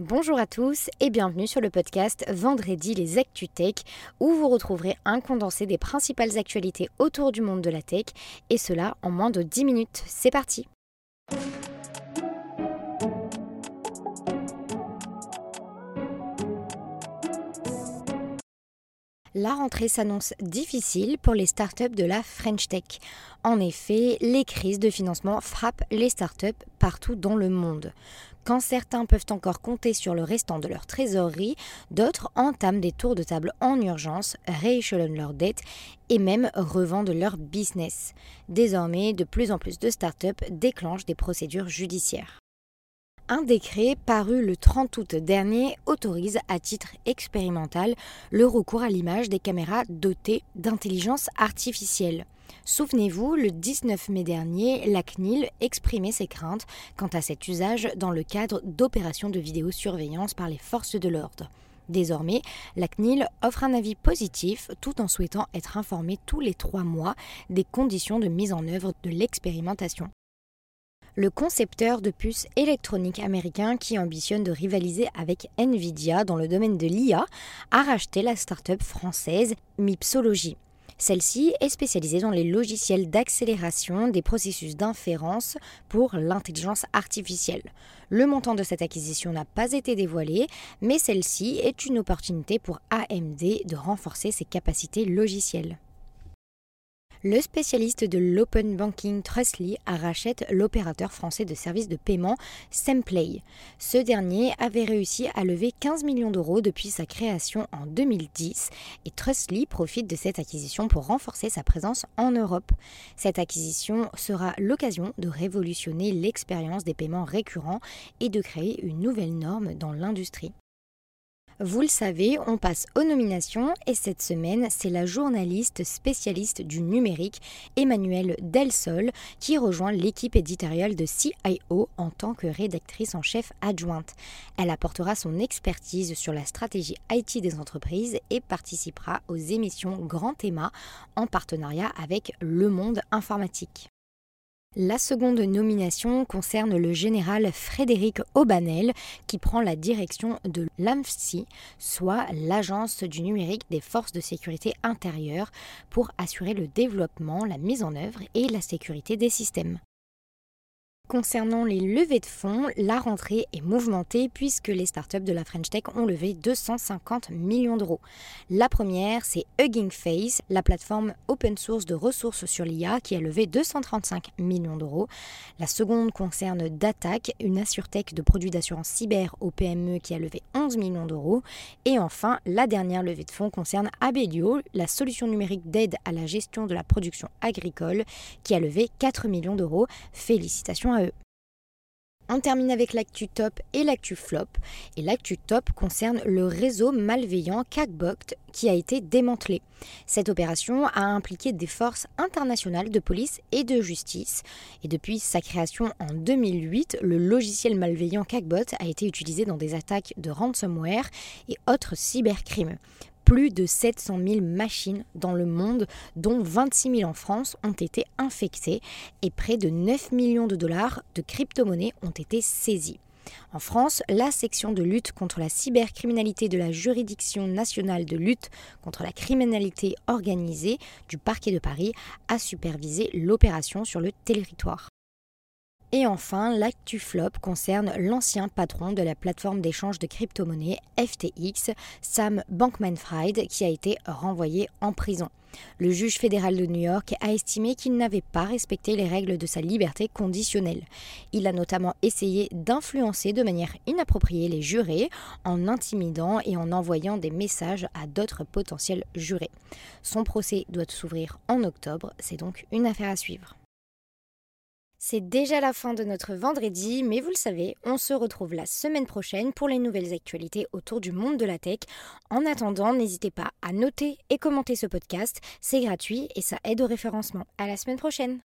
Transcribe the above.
Bonjour à tous et bienvenue sur le podcast Vendredi les ActuTech où vous retrouverez un condensé des principales actualités autour du monde de la tech et cela en moins de 10 minutes. C'est parti la rentrée s'annonce difficile pour les startups de la French Tech. En effet, les crises de financement frappent les startups partout dans le monde. Quand certains peuvent encore compter sur le restant de leur trésorerie, d'autres entament des tours de table en urgence, rééchelonnent leurs dettes et même revendent leur business. Désormais, de plus en plus de startups déclenchent des procédures judiciaires. Un décret paru le 30 août dernier autorise à titre expérimental le recours à l'image des caméras dotées d'intelligence artificielle. Souvenez-vous, le 19 mai dernier, la CNIL exprimait ses craintes quant à cet usage dans le cadre d'opérations de vidéosurveillance par les forces de l'ordre. Désormais, la CNIL offre un avis positif tout en souhaitant être informée tous les trois mois des conditions de mise en œuvre de l'expérimentation le concepteur de puces électroniques américain qui ambitionne de rivaliser avec Nvidia dans le domaine de l'IA a racheté la start-up française Mipsology. Celle-ci est spécialisée dans les logiciels d'accélération des processus d'inférence pour l'intelligence artificielle. Le montant de cette acquisition n'a pas été dévoilé, mais celle-ci est une opportunité pour AMD de renforcer ses capacités logicielles le spécialiste de l'open banking Trustly rachète l'opérateur français de services de paiement Semplay. Ce dernier avait réussi à lever 15 millions d'euros depuis sa création en 2010 et Trustly profite de cette acquisition pour renforcer sa présence en Europe. Cette acquisition sera l'occasion de révolutionner l'expérience des paiements récurrents et de créer une nouvelle norme dans l'industrie. Vous le savez, on passe aux nominations et cette semaine, c'est la journaliste spécialiste du numérique Emmanuelle Delsol qui rejoint l'équipe éditoriale de CIO en tant que rédactrice en chef adjointe. Elle apportera son expertise sur la stratégie IT des entreprises et participera aux émissions Grand Théma en partenariat avec Le Monde Informatique. La seconde nomination concerne le général Frédéric Aubanel qui prend la direction de l'AMFSI, soit l'Agence du numérique des forces de sécurité intérieure, pour assurer le développement, la mise en œuvre et la sécurité des systèmes. Concernant les levées de fonds, la rentrée est mouvementée puisque les startups de la French Tech ont levé 250 millions d'euros. La première, c'est Hugging Face, la plateforme open source de ressources sur l'IA qui a levé 235 millions d'euros. La seconde concerne Datac, une assurtech de produits d'assurance cyber au PME qui a levé 11 millions d'euros. Et enfin, la dernière levée de fonds concerne Abelio, la solution numérique d'aide à la gestion de la production agricole qui a levé 4 millions d'euros. Félicitations on termine avec l'actu top et l'actu flop. Et l'actu top concerne le réseau malveillant Cagboct qui a été démantelé. Cette opération a impliqué des forces internationales de police et de justice. Et depuis sa création en 2008, le logiciel malveillant Cagbot a été utilisé dans des attaques de ransomware et autres cybercrimes plus de 700 000 machines dans le monde, dont 26 000 en France, ont été infectées et près de 9 millions de dollars de crypto-monnaies ont été saisis. En France, la section de lutte contre la cybercriminalité de la juridiction nationale de lutte contre la criminalité organisée du parquet de Paris a supervisé l'opération sur le territoire. Et enfin, l'actu flop concerne l'ancien patron de la plateforme d'échange de crypto-monnaies FTX, Sam Bankman-Fried, qui a été renvoyé en prison. Le juge fédéral de New York a estimé qu'il n'avait pas respecté les règles de sa liberté conditionnelle. Il a notamment essayé d'influencer de manière inappropriée les jurés en intimidant et en envoyant des messages à d'autres potentiels jurés. Son procès doit s'ouvrir en octobre, c'est donc une affaire à suivre. C'est déjà la fin de notre vendredi, mais vous le savez, on se retrouve la semaine prochaine pour les nouvelles actualités autour du monde de la tech. En attendant, n'hésitez pas à noter et commenter ce podcast, c'est gratuit et ça aide au référencement. À la semaine prochaine!